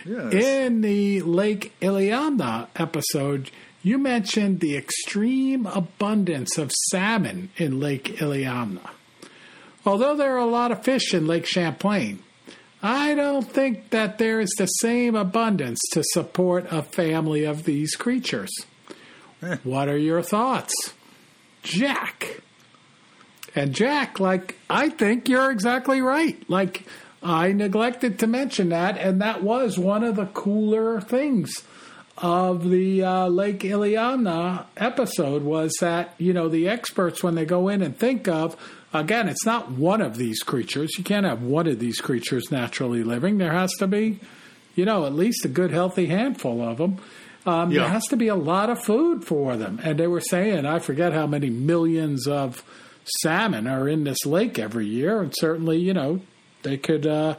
yes. In the Lake Iliamna episode, you mentioned the extreme abundance of salmon in Lake Iliamna. Although there are a lot of fish in Lake Champlain, I don't think that there is the same abundance to support a family of these creatures. Eh. What are your thoughts? Jack. And Jack, like, I think you're exactly right. Like, I neglected to mention that, and that was one of the cooler things of the uh, Lake Iliamna episode was that, you know, the experts, when they go in and think of, again, it's not one of these creatures. You can't have one of these creatures naturally living. There has to be, you know, at least a good, healthy handful of them. Um, Yeah. There has to be a lot of food for them. And they were saying, I forget how many millions of salmon are in this lake every year. And certainly, you know, they could uh,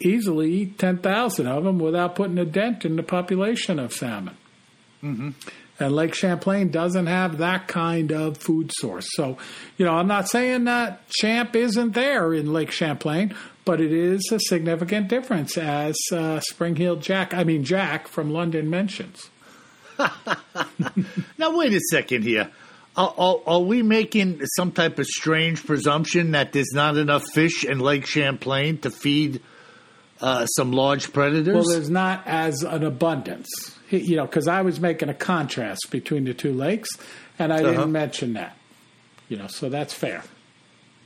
easily eat 10,000 of them without putting a dent in the population of salmon. And And Lake Champlain doesn't have that kind of food source. So, you know, I'm not saying that Champ isn't there in Lake Champlain, but it is a significant difference, as uh, Spring Heel Jack, I mean, Jack from London mentions. Now, wait a second here. Are, are, are we making some type of strange presumption that there's not enough fish in Lake Champlain to feed uh, some large predators? Well, there's not as an abundance, you know, because I was making a contrast between the two lakes, and I Uh-huh. didn't mention that. You know, so that's fair.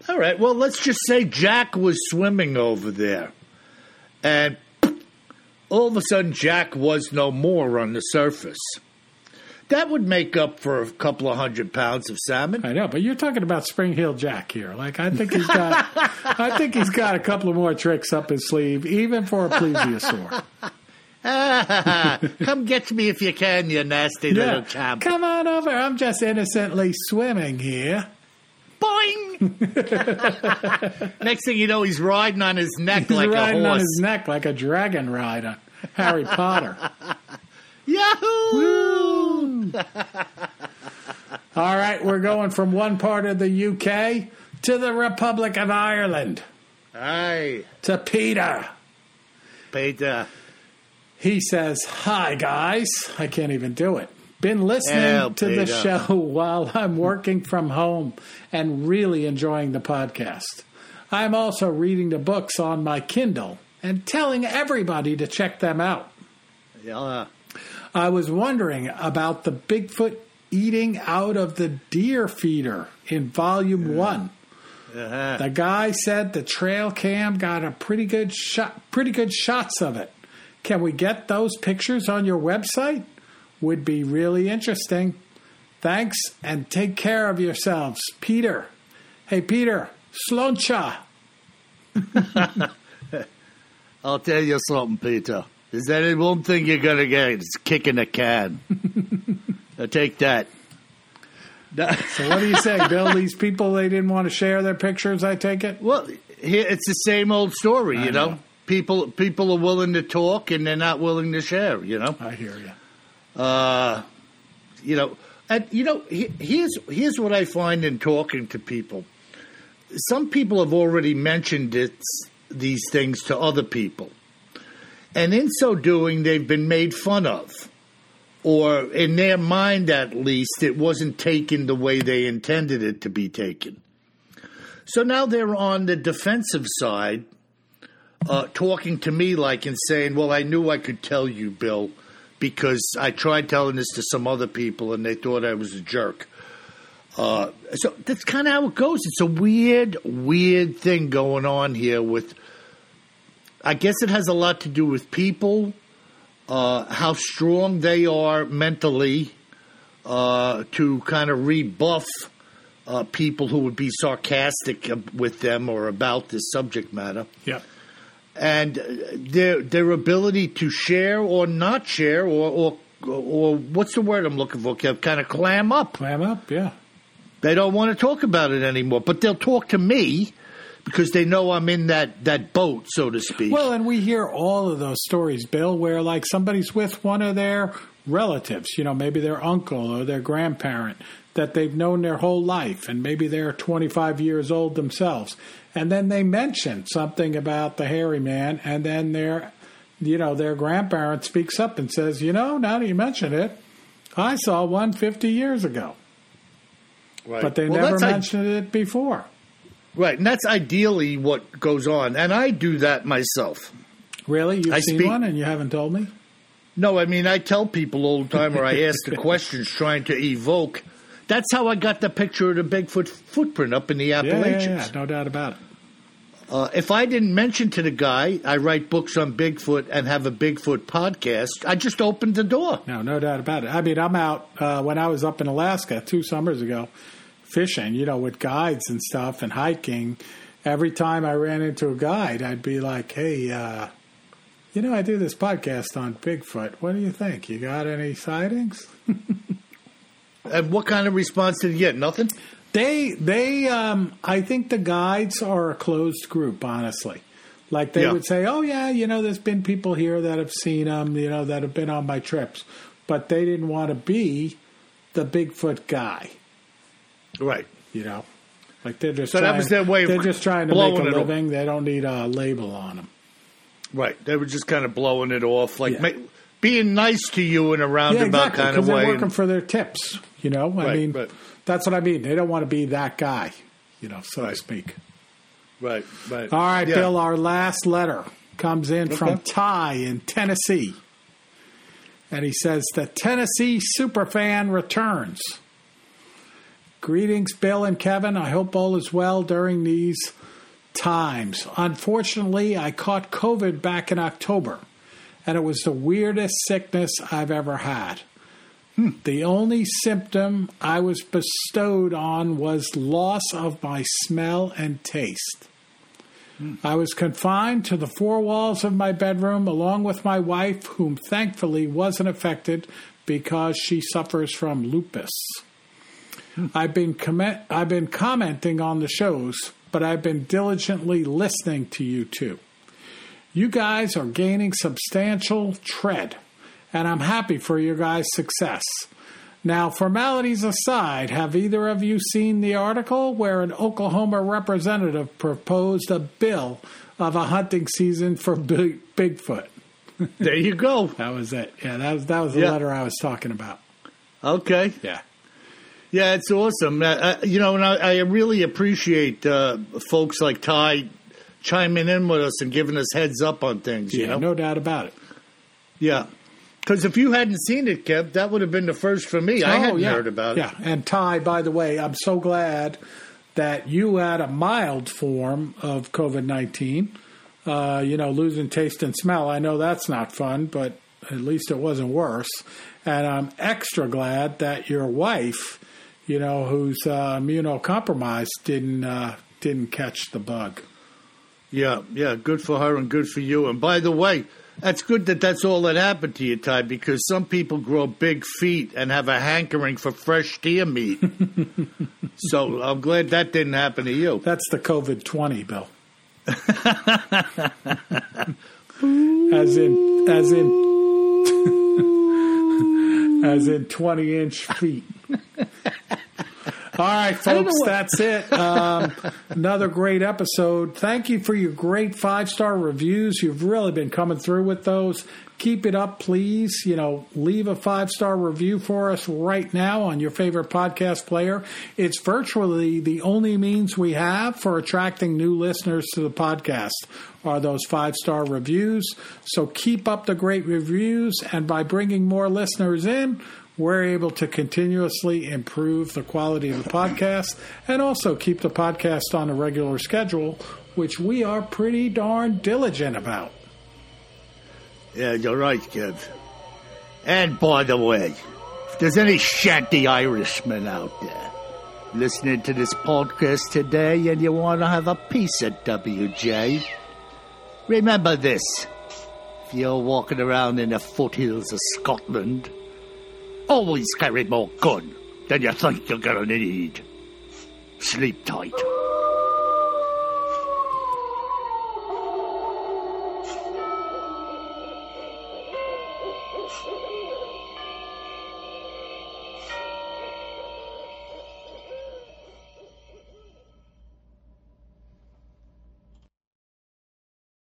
All right. Well, let's just say Jack was swimming over there, and all of a sudden Jack was no more on the surface. That would make up for a couple of hundred pounds of salmon. I know, but you're talking about Spring Heel Jack here. Like, I think he's got, I think he's got a couple of more tricks up his sleeve, even for a plesiosaur. Come get me if you can, you nasty little champ. come on over. I'm just innocently swimming here. Boing! Next thing you know, he's riding on his neck He's like a riding horse. on his neck like a dragon rider. Harry Potter. Yahoo! All right, we're going from one part of the UK to the Republic of Ireland Hi, to Peter. Peter. He says, Hi, guys. I can't even do it. Been listening Hell, to the show while I'm working from home and really enjoying the podcast. I'm also reading the books on my Kindle and telling everybody to check them out. Yeah. I was wondering about the Bigfoot eating out of the deer feeder in volume one. Uh-huh. The guy said the trail cam got a pretty good shot, pretty good shots of it. Can we get those pictures on your website? Would be really interesting. Thanks and take care of yourselves, Peter. Hey, Peter, sláinte. I'll tell you something, Peter. Is there any one thing you're gonna get? It's kicking a can. now take that. So, what do you say, Bill? These people they didn't want to share their pictures. I take it. Well, here it's the same old story, you know? know. People people are willing to talk and they're not willing to share, you know. I hear you. Uh, you know, and you know, here's here's what I find in talking to people. Some people have already mentioned it, these things to other people, and in so doing, they've been made fun of, or in their mind, at least, it wasn't taken the way they intended it to be taken. So now they're on the defensive side, uh, talking to me like and saying, "Well, I knew I could tell you, Bill." because I tried telling this to some other people and they thought I was a jerk. Uh, so that's kind of how it goes. It's a weird, weird thing going on here with. I guess it has a lot to do with people, uh, how strong they are mentally uh, to kind of rebuff uh, people who would be sarcastic with them or about this subject matter Yeah. and uh, their their ability to share or not share or or or what's the word I'm looking for? Kind of clam up. Clam up. Yeah. They don't want to talk about it anymore, but they'll talk to me because they know I'm in that that boat, so to speak. Well, and we hear all of those stories, Bill, where like somebody's with one of their relatives, you know, maybe their uncle or their grandparent that they've known their whole life, and maybe they're 25 years old themselves. And then they mention something about the hairy man, and then their, you know, their grandparent speaks up and says, you know, now that you mention it, I saw one 50 years ago. right. But they Well, never that's i- mentioned it before. Right, and that's ideally what goes on, and I do that myself. Really? You've I seen speak- one and you haven't told me? No, I mean I tell people all the time, or I ask the questions trying to evoke. That's how I got the picture of the Bigfoot footprint up in the Yeah, yeah, Appalachians. yeah, no doubt about it. Uh, if I didn't mention to the guy I write books on Bigfoot and have a Bigfoot podcast, I just opened the door. No, no doubt about it. I mean, I'm out uh, when I was up in Alaska two summers ago fishing, you know, with guides and stuff and hiking. Every time I ran into a guide, I'd be like, hey, uh, you know, I do this podcast on Bigfoot. What do you think? You got any sightings? And what kind of response did you get? Nothing. They, they, um, I think the guides are a closed group, honestly. Like they Yeah. would say, oh, yeah, you know, there's been people here that have seen them, you know, that have been on my trips. But they didn't want to be the Bigfoot guy. Right. You know, like they're just So that trying, was their way they're just trying to make a living. They don't need a label on them. Right. They were just kind of blowing it off, like Yeah. being nice to you in a Yeah, roundabout exactly. kind of they're way. working for their tips. You know, I Right, mean, right. that's what I mean. They don't want to be that guy. You know, so to speak. right. Right. All right, Yeah. Bill. Our last letter comes in from Ty in Tennessee, and he says the Tennessee superfan returns. Greetings, Bill and Kevin. I hope all is well during these times. Unfortunately, I caught COVID back in October, and it was the weirdest sickness I've ever had. Hmm, the only symptom I was bestowed on was loss of my smell and taste. I was confined to the four walls of my bedroom along with my wife, whom thankfully wasn't affected because she suffers from lupus. I've been comment- I've been commenting on the shows, but I've been diligently listening to you too. You guys are gaining substantial tread, and I'm happy for your guys' success. Now, formalities aside, have either of you seen the article where an Oklahoma representative proposed a bill of a hunting season for Big- Bigfoot? There you go. That was it. Yeah, that was that was the Yeah. letter I was talking about. Okay. Yeah. Yeah, it's awesome. Uh, uh, you know, and I, I really appreciate uh, folks like Ty chiming in with us and giving us heads up on things. You Yeah, know, no doubt about it. yeah. Because if you hadn't seen it, Kev, that would have been the first for me. I Oh, hadn't yeah. heard about it. Yeah, and Ty, by the way, I'm so glad that you had a mild form of COVID 19. Uh, you know, losing taste and smell. I know that's not fun, but at least it wasn't worse. And I'm extra glad that your wife, you know, who's uh, immunocompromised, didn't uh, didn't catch the bug. Yeah, yeah, good for her and good for you. And by the way, that's good that that's all that happened to you, Ty, because some people grow big feet and have a hankering for fresh deer meat. so I'm glad that didn't happen to you. That's the COVID 20, Bill. as in, as in, as in 20 inch feet. All right, folks, that's it. Um, another great episode. Thank you for your great five star reviews. You've really been coming through with those. Keep it up, please. You know, leave a five star review for us right now on your favorite podcast player. It's virtually the only means we have for attracting new listeners to the podcast are those five star reviews. So keep up the great reviews, and by bringing more listeners in, we're able to continuously improve the quality of the podcast and also keep the podcast on a regular schedule, which we are pretty darn diligent about. Yeah, you're right, Kev. And by the way, if there's any shanty Irishmen out there listening to this podcast today and you want to have a piece of WJ, remember this. If you're walking around in the foothills of Scotland, always carry more gun than you think you're gonna need. Sleep tight.